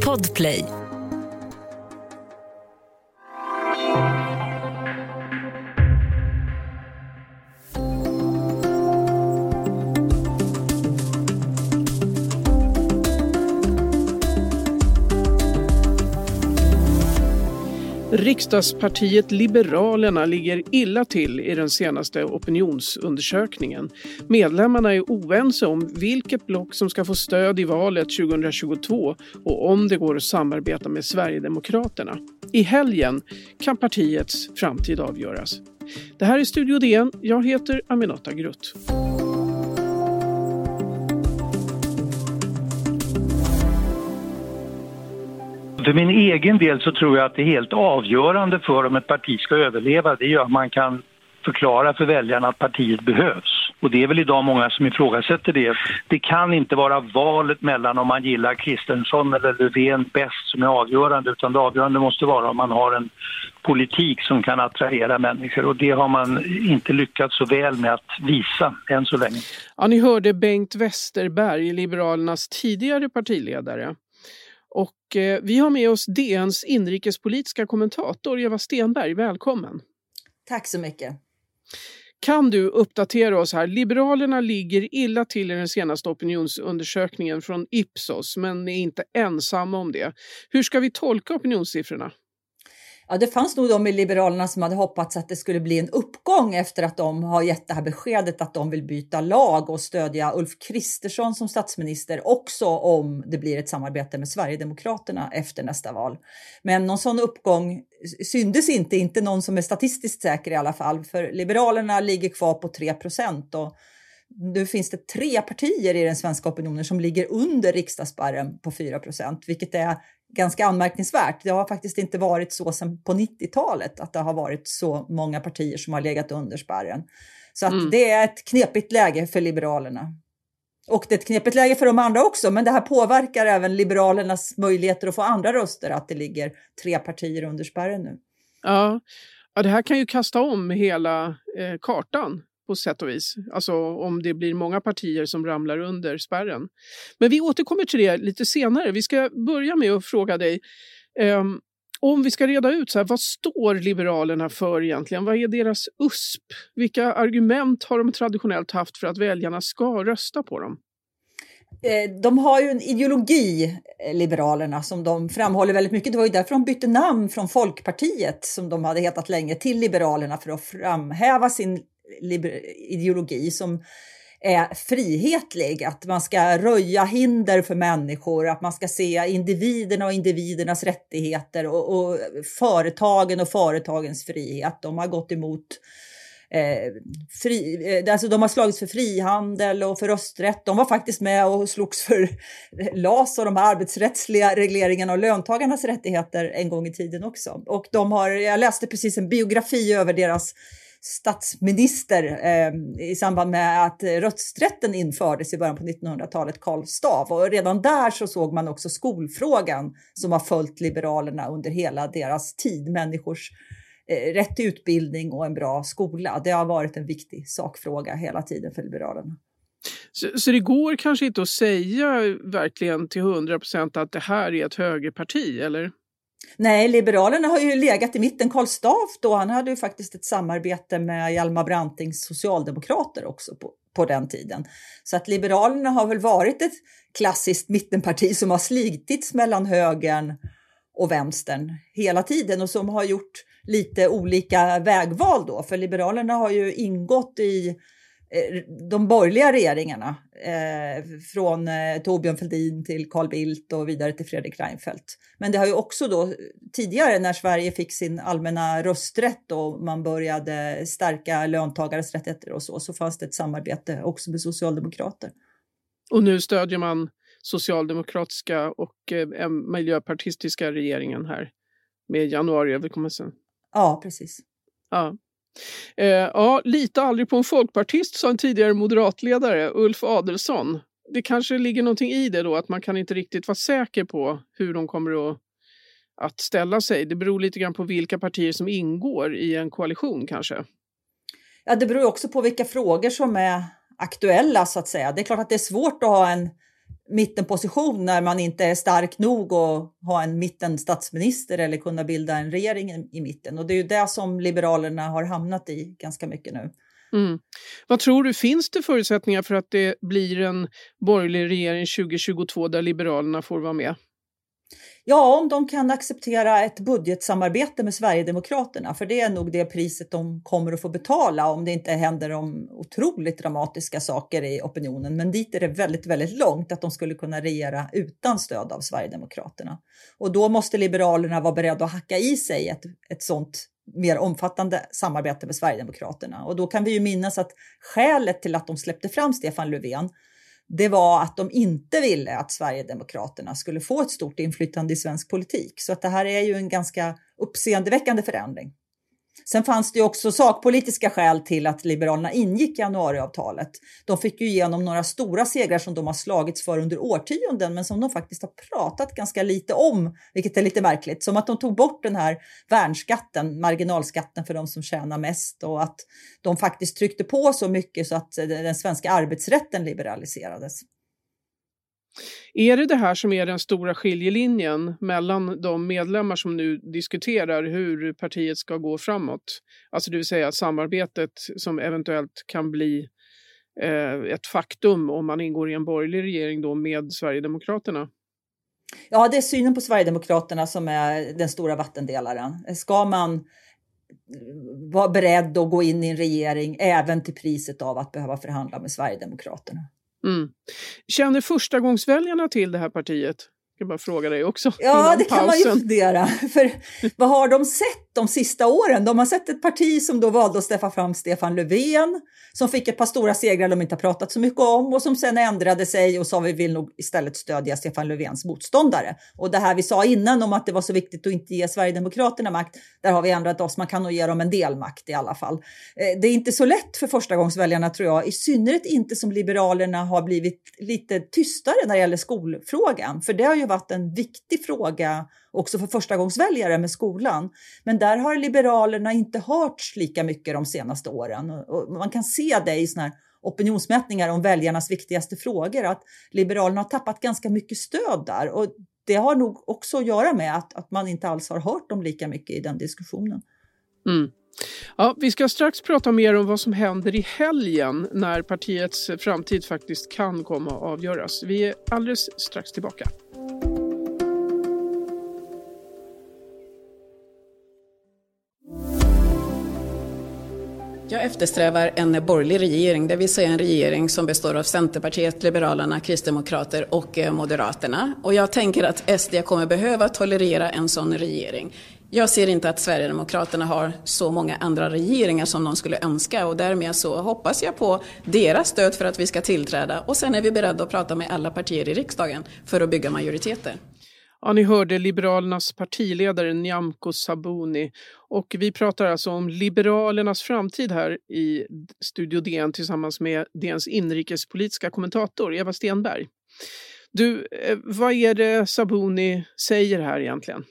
Podplay. Riksdagspartiet Liberalerna ligger illa till i den senaste opinionsundersökningen. Medlemmarna är oense om vilket block som ska få stöd i valet 2022 och om det går att samarbeta med Sverigedemokraterna. I helgen kan partiets framtid avgöras. Det här är Studio DN. Jag heter Aminata Grutt. För min egen del så tror jag att det är helt avgörande för om ett parti ska överleva. Det är att man kan förklara för väljarna att partiet behövs. Och det är väl idag många som ifrågasätter det. Det kan inte vara valet mellan om man gillar Kristensson eller Löfven bäst som är avgörande utan det avgörande måste vara om man har en politik som kan attrahera människor och det har man inte lyckats så väl med att visa än så länge. Ja, ni hörde Bengt Westerberg, Liberalernas tidigare partiledare. Och eh, vi har med oss DNs inrikespolitiska kommentator Eva Stenberg. Välkommen! Tack så mycket! Kan du uppdatera oss här? Liberalerna ligger illa till i den senaste opinionsundersökningen från Ipsos men är inte ensamma om det. Hur ska vi tolka opinionssiffrorna? Ja, det fanns nog de i Liberalerna som hade hoppats att det skulle bli en uppgång efter att de har gett det här beskedet att de vill byta lag och stödja Ulf Kristersson som statsminister också om det blir ett samarbete med Sverigedemokraterna efter nästa val. Men någon sån uppgång syndes inte, inte någon som är statistiskt säker i alla fall, för Liberalerna ligger kvar på 3 procent och nu finns det tre partier i den svenska opinionen som ligger under riksdagsspärren på 4 procent, vilket är ganska anmärkningsvärt. Det har faktiskt inte varit så sedan på 90-talet att det har varit så många partier som har legat under spärren. Så att mm. det är ett knepigt läge för Liberalerna. Och det är ett knepigt läge för de andra också, men det här påverkar även Liberalernas möjligheter att få andra röster, att det ligger tre partier under spärren nu. Ja, ja det här kan ju kasta om hela eh, kartan på sätt och vis. Alltså om det blir många partier som ramlar under spärren. Men vi återkommer till det lite senare. Vi ska börja med att fråga dig um, om vi ska reda ut så här, vad står Liberalerna för egentligen? Vad är deras USP? Vilka argument har de traditionellt haft för att väljarna ska rösta på dem? Eh, de har ju en ideologi, eh, Liberalerna, som de framhåller väldigt mycket. Det var ju därför de bytte namn från Folkpartiet, som de hade hetat länge, till Liberalerna för att framhäva sin ideologi som är frihetlig, att man ska röja hinder för människor, att man ska se individerna och individernas rättigheter och, och företagen och företagens frihet. De har gått emot Eh, fri, eh, alltså de har slagits för frihandel och för rösträtt. De var faktiskt med och slogs för LAS och de här arbetsrättsliga regleringarna och löntagarnas rättigheter en gång i tiden också. Och de har, jag läste precis en biografi över deras statsminister eh, i samband med att rösträtten infördes i början på 1900-talet, Karl Stav. Och redan där så såg man också skolfrågan som har följt Liberalerna under hela deras tid. Människors eh, rätt till utbildning och en bra skola. Det har varit en viktig sakfråga hela tiden för Liberalerna. Så, så det går kanske inte att säga verkligen till hundra procent att det här är ett högerparti, eller? Nej, Liberalerna har ju legat i mitten. Karl Staaff då, han hade ju faktiskt ett samarbete med Hjalmar Brantings socialdemokrater också på, på den tiden. Så att Liberalerna har väl varit ett klassiskt mittenparti som har slitits mellan högern och vänstern hela tiden och som har gjort lite olika vägval då. För Liberalerna har ju ingått i de borgerliga regeringarna, eh, från eh, Torbjörn Fälldin till Carl Bildt och vidare till Fredrik Reinfeldt. Men det har ju också då tidigare när Sverige fick sin allmänna rösträtt och man började stärka löntagares rättigheter och så, så fanns det ett samarbete också med socialdemokrater. Och nu stödjer man socialdemokratiska och eh, miljöpartistiska regeringen här med januariöverenskommelsen. Ja, precis. Ja. Eh, ja, lita aldrig på en folkpartist, sa en tidigare moderatledare, Ulf Adelsohn. Det kanske ligger någonting i det då, att man kan inte riktigt vara säker på hur de kommer att, att ställa sig. Det beror lite grann på vilka partier som ingår i en koalition kanske. Ja, det beror också på vilka frågor som är aktuella så att säga. Det är klart att det är svårt att ha en mittenposition när man inte är stark nog att ha en mittenstatsminister eller kunna bilda en regering i mitten. Och det är ju det som Liberalerna har hamnat i ganska mycket nu. Mm. Vad tror du, finns det förutsättningar för att det blir en borgerlig regering 2022 där Liberalerna får vara med? Ja, om de kan acceptera ett budgetsamarbete med Sverigedemokraterna, för det är nog det priset de kommer att få betala om det inte händer de otroligt dramatiska saker i opinionen. Men dit är det väldigt, väldigt långt att de skulle kunna regera utan stöd av Sverigedemokraterna. Och då måste Liberalerna vara beredda att hacka i sig ett, ett sådant mer omfattande samarbete med Sverigedemokraterna. Och då kan vi ju minnas att skälet till att de släppte fram Stefan Löfven det var att de inte ville att Sverigedemokraterna skulle få ett stort inflytande i svensk politik. Så att det här är ju en ganska uppseendeväckande förändring. Sen fanns det också sakpolitiska skäl till att Liberalerna ingick januariavtalet. De fick ju igenom några stora segrar som de har slagits för under årtionden men som de faktiskt har pratat ganska lite om, vilket är lite märkligt. Som att de tog bort den här värnskatten, marginalskatten för de som tjänar mest och att de faktiskt tryckte på så mycket så att den svenska arbetsrätten liberaliserades. Är det det här som är den stora skiljelinjen mellan de medlemmar som nu diskuterar hur partiet ska gå framåt? Alltså det vill säga samarbetet som eventuellt kan bli eh, ett faktum om man ingår i en borgerlig regering då med Sverigedemokraterna? Ja, det är synen på Sverigedemokraterna som är den stora vattendelaren. Ska man eh, vara beredd att gå in i en regering även till priset av att behöva förhandla med Sverigedemokraterna? Mm. Känner förstagångsväljarna till det här partiet? Jag bara fråga dig också. Ja, det kan man ju fundera. För vad har de sett de sista åren? De har sett ett parti som då valde att släppa fram Stefan Löfven, som fick ett par stora segrar de inte har pratat så mycket om och som sen ändrade sig och sa vi vill nog istället stödja Stefan Löfvens motståndare. Och det här vi sa innan om att det var så viktigt att inte ge Sverigedemokraterna makt, där har vi ändrat oss. Man kan nog ge dem en del makt i alla fall. Eh, det är inte så lätt för förstagångsväljarna tror jag, i synnerhet inte som Liberalerna har blivit lite tystare när det gäller skolfrågan, för det har ju varit en viktig fråga också för förstagångsväljare med skolan. Men där har Liberalerna inte hörts lika mycket de senaste åren. Och man kan se det i såna här opinionsmätningar om väljarnas viktigaste frågor, att Liberalerna har tappat ganska mycket stöd där. Och det har nog också att göra med att, att man inte alls har hört dem lika mycket i den diskussionen. Mm. Ja, vi ska strax prata mer om vad som händer i helgen när partiets framtid faktiskt kan komma att avgöras. Vi är alldeles strax tillbaka. Jag eftersträvar en borgerlig regering, det vill säga en regering som består av Centerpartiet, Liberalerna, Kristdemokrater och eh, Moderaterna. Och jag tänker att SD kommer behöva tolerera en sån regering. Jag ser inte att Sverigedemokraterna har så många andra regeringar som de skulle önska och därmed så hoppas jag på deras stöd för att vi ska tillträda och sen är vi beredda att prata med alla partier i riksdagen för att bygga majoriteter. Ja, ni hörde Liberalernas partiledare Nyamko Sabuni. Och vi pratar alltså om Liberalernas framtid här i Studio DN tillsammans med DNs inrikespolitiska kommentator Eva Stenberg. Du, eh, vad är det Sabuni säger här egentligen?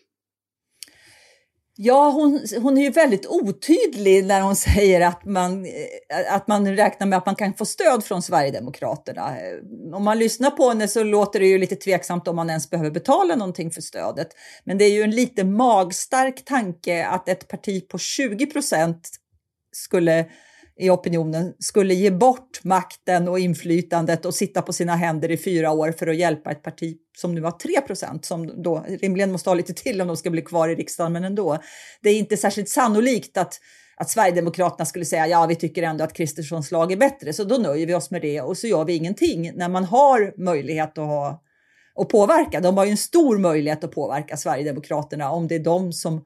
Ja, hon, hon är ju väldigt otydlig när hon säger att man, eh, att man räknar med att man kan få stöd från Sverigedemokraterna. Eh, om man lyssnar på henne så låter det ju lite tveksamt om man ens behöver betala någonting för stödet. Men det är ju en lite magstark tanke att ett parti på 20 procent skulle i opinionen skulle ge bort makten och inflytandet och sitta på sina händer i fyra år för att hjälpa ett parti som nu har 3 procent, som då rimligen måste ha lite till om de ska bli kvar i riksdagen, men ändå. Det är inte särskilt sannolikt att att Sverigedemokraterna skulle säga ja, vi tycker ändå att Kristerssons lag är bättre, så då nöjer vi oss med det och så gör vi ingenting när man har möjlighet att, ha, och påverka. De har ju en stor möjlighet att påverka Sverigedemokraterna om det är de som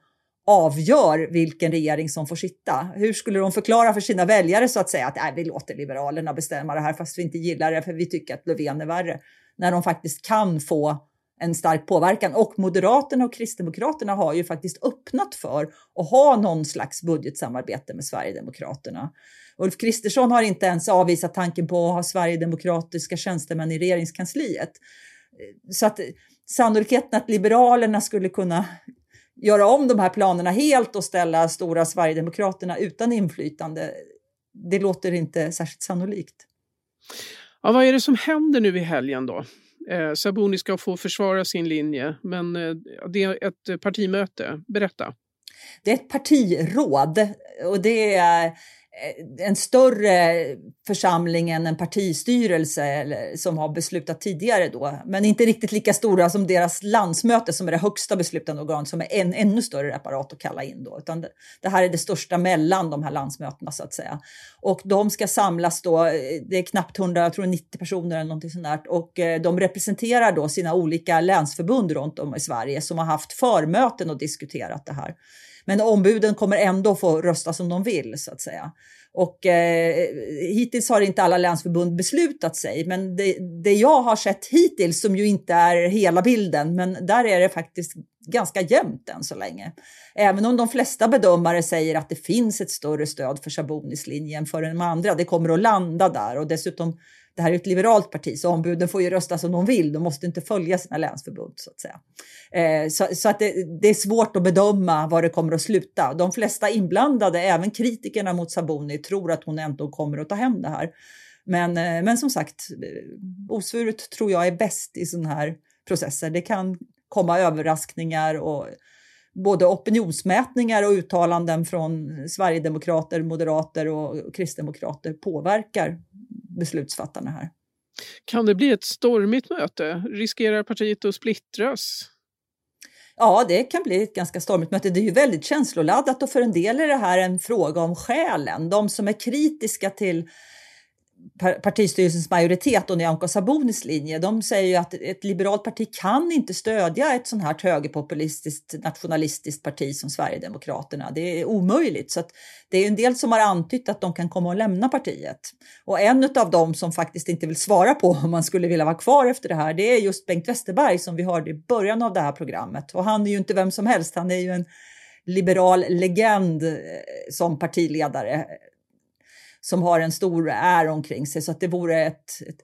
avgör vilken regering som får sitta. Hur skulle de förklara för sina väljare så att säga att vi låter Liberalerna bestämma det här fast vi inte gillar det för vi tycker att Löfven är värre. När de faktiskt kan få en stark påverkan. Och Moderaterna och Kristdemokraterna har ju faktiskt öppnat för att ha någon slags budgetsamarbete med Sverigedemokraterna. Ulf Kristersson har inte ens avvisat tanken på att ha sverigedemokratiska tjänstemän i regeringskansliet. Så att sannolikheten att Liberalerna skulle kunna göra om de här planerna helt och ställa stora Sverigedemokraterna utan inflytande, det låter inte särskilt sannolikt. Ja, vad är det som händer nu i helgen då? Eh, Sabuni ska få försvara sin linje, men eh, det är ett partimöte. Berätta. Det är ett partiråd och det är Eh, en större församling än en partistyrelse eller, som har beslutat tidigare då, men inte riktigt lika stora som deras landsmöte som är det högsta beslutande organ som är en ännu större apparat att kalla in då, utan det, det, här är det största mellan de här landsmötena så att säga. Och de ska samlas då, eh, det är knappt 100, jag tror 90 personer eller någonting sånt där, och eh, de representerar då sina olika länsförbund runt om i Sverige som har haft förmöten och diskuterat det här. Men ombuden kommer ändå få rösta som de vill så att säga. Och eh, hittills har inte alla länsförbund beslutat sig, men det, det, jag har sett hittills, som ju inte är hela bilden, men där är det faktiskt ganska jämnt än så länge. Även om de flesta bedömare säger att det finns ett större stöd för Sabonis linje än för de andra. Det kommer att landa där och dessutom det här är ett liberalt parti så ombuden får ju rösta som de vill. De måste inte följa sina länsförbund så att säga. Eh, så, så, att det, det, är svårt att bedöma var det kommer att sluta. De flesta inblandade, även kritikerna mot Saboni, tror att hon ändå kommer att ta hem det här. Men, eh, men som sagt, eh, osvuret tror jag är bäst i sådana här processer. Det kan komma överraskningar och både opinionsmätningar och uttalanden från sverigedemokrater, moderater och kristdemokrater påverkar beslutsfattarna här. Kan det bli ett stormigt möte? Riskerar partiet att splittras? Ja, det kan bli ett ganska stormigt möte. Det är ju väldigt känsloladdat och för en del är det här en fråga om själen. De som är kritiska till partistyrelsens majoritet och Nyamko Sabunis linje, de säger ju att ett liberalt parti kan inte stödja ett sånt här högerpopulistiskt nationalistiskt parti som Sverigedemokraterna. Det är omöjligt. Så det är en del som har antytt att de kan komma att lämna partiet. Och en av dem som faktiskt inte vill svara på om man skulle vilja vara kvar efter det här, det är just Bengt Westerberg som vi hörde i början av det här programmet. Och han är ju inte vem som helst, han är ju en liberal legend eh, som partiledare som har en stor är omkring sig så att det vore ett, ett,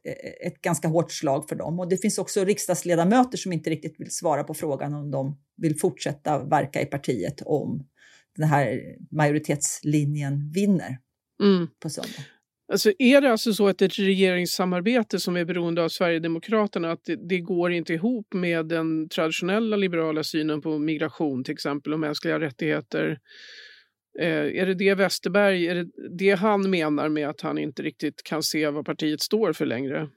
ett, ganska hårt slag för dem. Och det finns också riksdagsledamöter som inte riktigt vill svara på frågan om de vill fortsätta verka i partiet om den här majoritetslinjen vinner mm. på söndag. Alltså är det alltså så att ett regeringssamarbete som är beroende av Sverigedemokraterna, att det, det, går inte ihop med den traditionella liberala synen på migration till exempel och mänskliga rättigheter? Eh, är det det Westerberg, är det det han menar med att han inte riktigt kan se vad partiet står för längre?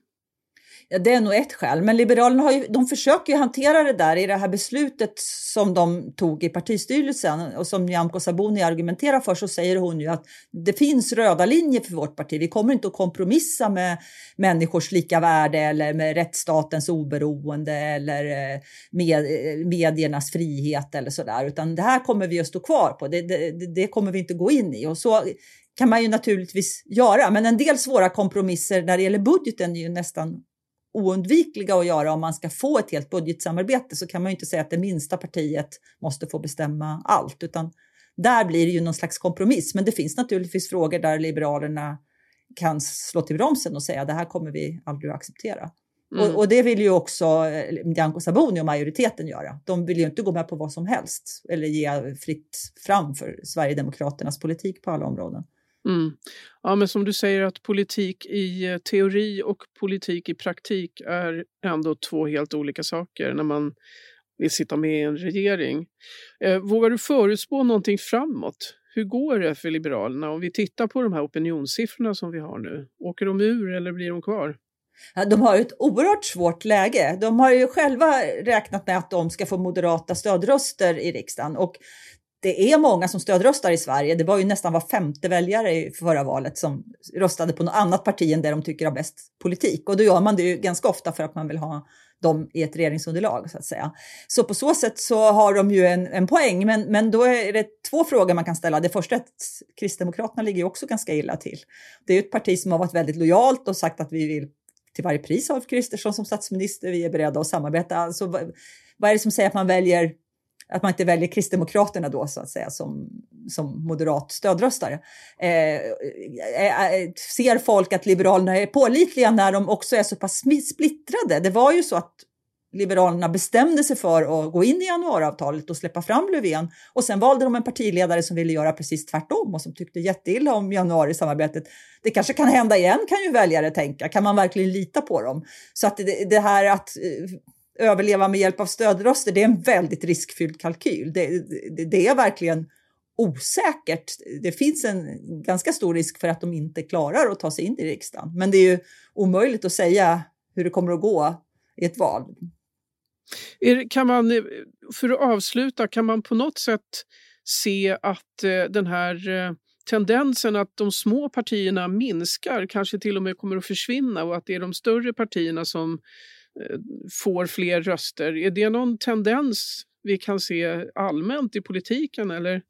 Ja, det är nog ett skäl, men Liberalerna har ju, de försöker ju hantera det där i det här beslutet som de tog i partistyrelsen. Och som Nyamko Sabuni argumenterar för så säger hon ju att det finns röda linjer för vårt parti. Vi kommer inte att kompromissa med människors lika värde eller med rättsstatens oberoende eller eh, med, eh, mediernas frihet eller så där, utan det här kommer vi att stå kvar på. Det, det, det kommer vi inte gå in i. Och så kan man ju naturligtvis göra, men en del svåra kompromisser när det gäller budgeten är ju nästan oundvikliga att göra om man ska få ett helt budgetsamarbete så kan man ju inte säga att det minsta partiet måste få bestämma allt, utan där blir det ju någon slags kompromiss. Men det finns naturligtvis frågor där Liberalerna kan slå till bromsen och säga det här kommer vi aldrig att acceptera. Mm. Och, och, det vill ju också eh, Nyamko Sabuni och majoriteten göra. De vill ju inte gå med på vad som helst eller ge fritt fram för Sverigedemokraternas politik på alla områden. Mm. Ja, men som du säger att politik i eh, teori och politik i praktik är ändå två helt olika saker när man vill sitta med i en regering. Eh, vågar du förutspå någonting framåt? Hur går det för Liberalerna om vi tittar på de här opinionssiffrorna som vi har nu? Åker de ur eller blir de kvar? Ja, de har ett oerhört svårt läge. De har ju själva räknat med att de ska få moderata stödröster i riksdagen och det är många som stödröstar i Sverige. Det var ju nästan var femte väljare i förra valet som röstade på något annat parti än det de tycker har bäst politik. Och då gör man det ju ganska ofta för att man vill ha dem i ett regeringsunderlag så att säga. Så på så sätt så har de ju en, en poäng. Men, men då är det två frågor man kan ställa. Det första är att Kristdemokraterna ligger ju också ganska illa till. Det är ju ett parti som har varit väldigt lojalt och sagt att vi vill till varje pris ha Ulf Kristersson som statsminister. Vi är beredda att samarbeta. Alltså, vad, vad är det som säger att man väljer att man inte väljer Kristdemokraterna då så att säga som, som moderat stödröstare. Eh, eh, eh ser folk att Liberalerna är pålitliga när de också är så pass splittrade? Det var ju så att Liberalerna bestämde sig för att gå in i januariavtalet och släppa fram Löfven och sen valde de en partiledare som ville göra precis tvärtom och som tyckte jätteilla om januarisamarbetet. Det kanske kan hända igen kan ju väljare tänka. Kan man verkligen lita på dem? Så att det, det här att eh, överleva med hjälp av stödröster, det är en väldigt riskfylld kalkyl. Det, det, det är verkligen osäkert. Det finns en ganska stor risk för att de inte klarar att ta sig in i riksdagen. Men det är ju omöjligt att säga hur det kommer att gå i ett val. Kan man, för att avsluta, kan man på något sätt se att eh, den här eh, tendensen att de små partierna minskar, kanske till och med kommer att försvinna och att det är de större partierna som Eh, får fler röster. Är det någon tendens vi kan se allmänt i politiken eller?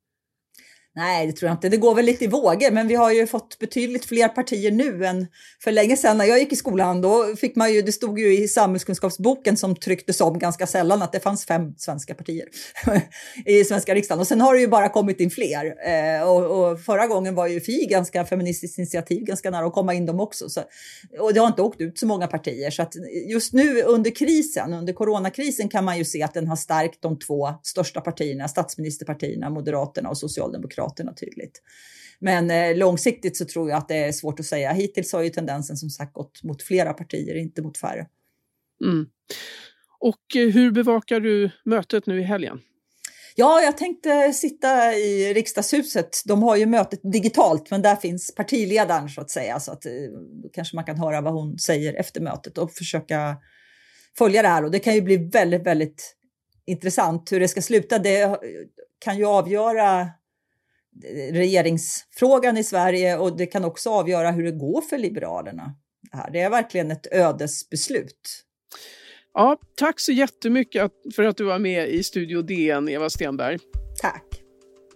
Nej, det tror jag inte. Det går väl lite i vågor, men vi har ju fått betydligt fler partier nu än för länge sedan. När jag gick i skolan, då fick man ju, det stod ju i samhällskunskapsboken som trycktes om ganska sällan att det fanns fem svenska partier i svenska riksdagen. Och sen har det ju bara kommit in fler. Eh, och, och, förra gången var ju Fi ganska feministiskt initiativ, ganska nära att komma in dem också. Så, och det har inte åkt ut så många partier. Så att just nu under krisen, under coronakrisen kan man ju se att den har stärkt de två största partierna, statsministerpartierna, Moderaterna och Socialdemokraterna Moderaterna tydligt. Men eh, långsiktigt så tror jag att det är svårt att säga. Hittills har ju tendensen som sagt gått mot flera partier, inte mot färre. Mm. Och eh, hur bevakar du mötet nu i helgen? Ja, jag tänkte sitta i riksdagshuset. De har ju mötet digitalt, men där finns partiledaren så att säga. Så att eh, då kanske man kan höra vad hon säger efter mötet och försöka följa det här. Och det kan ju bli väldigt, väldigt intressant hur det ska sluta. Det kan ju avgöra regeringsfrågan i Sverige och det kan också avgöra hur det går för Liberalerna. Det är verkligen ett ödesbeslut. Ja, tack så jättemycket för att du var med i Studio DN, Eva Stenberg. Tack.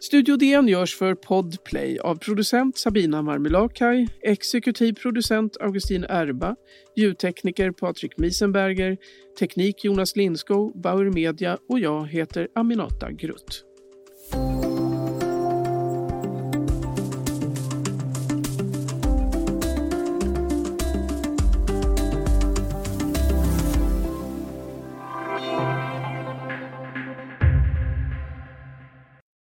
Studio DN görs för Podplay av producent Sabina Marmelakai, exekutiv producent Augustin Erba, ljudtekniker Patrik Miesenberger, teknik Jonas Lindskog, Bauer Media och jag heter Aminata Grutt.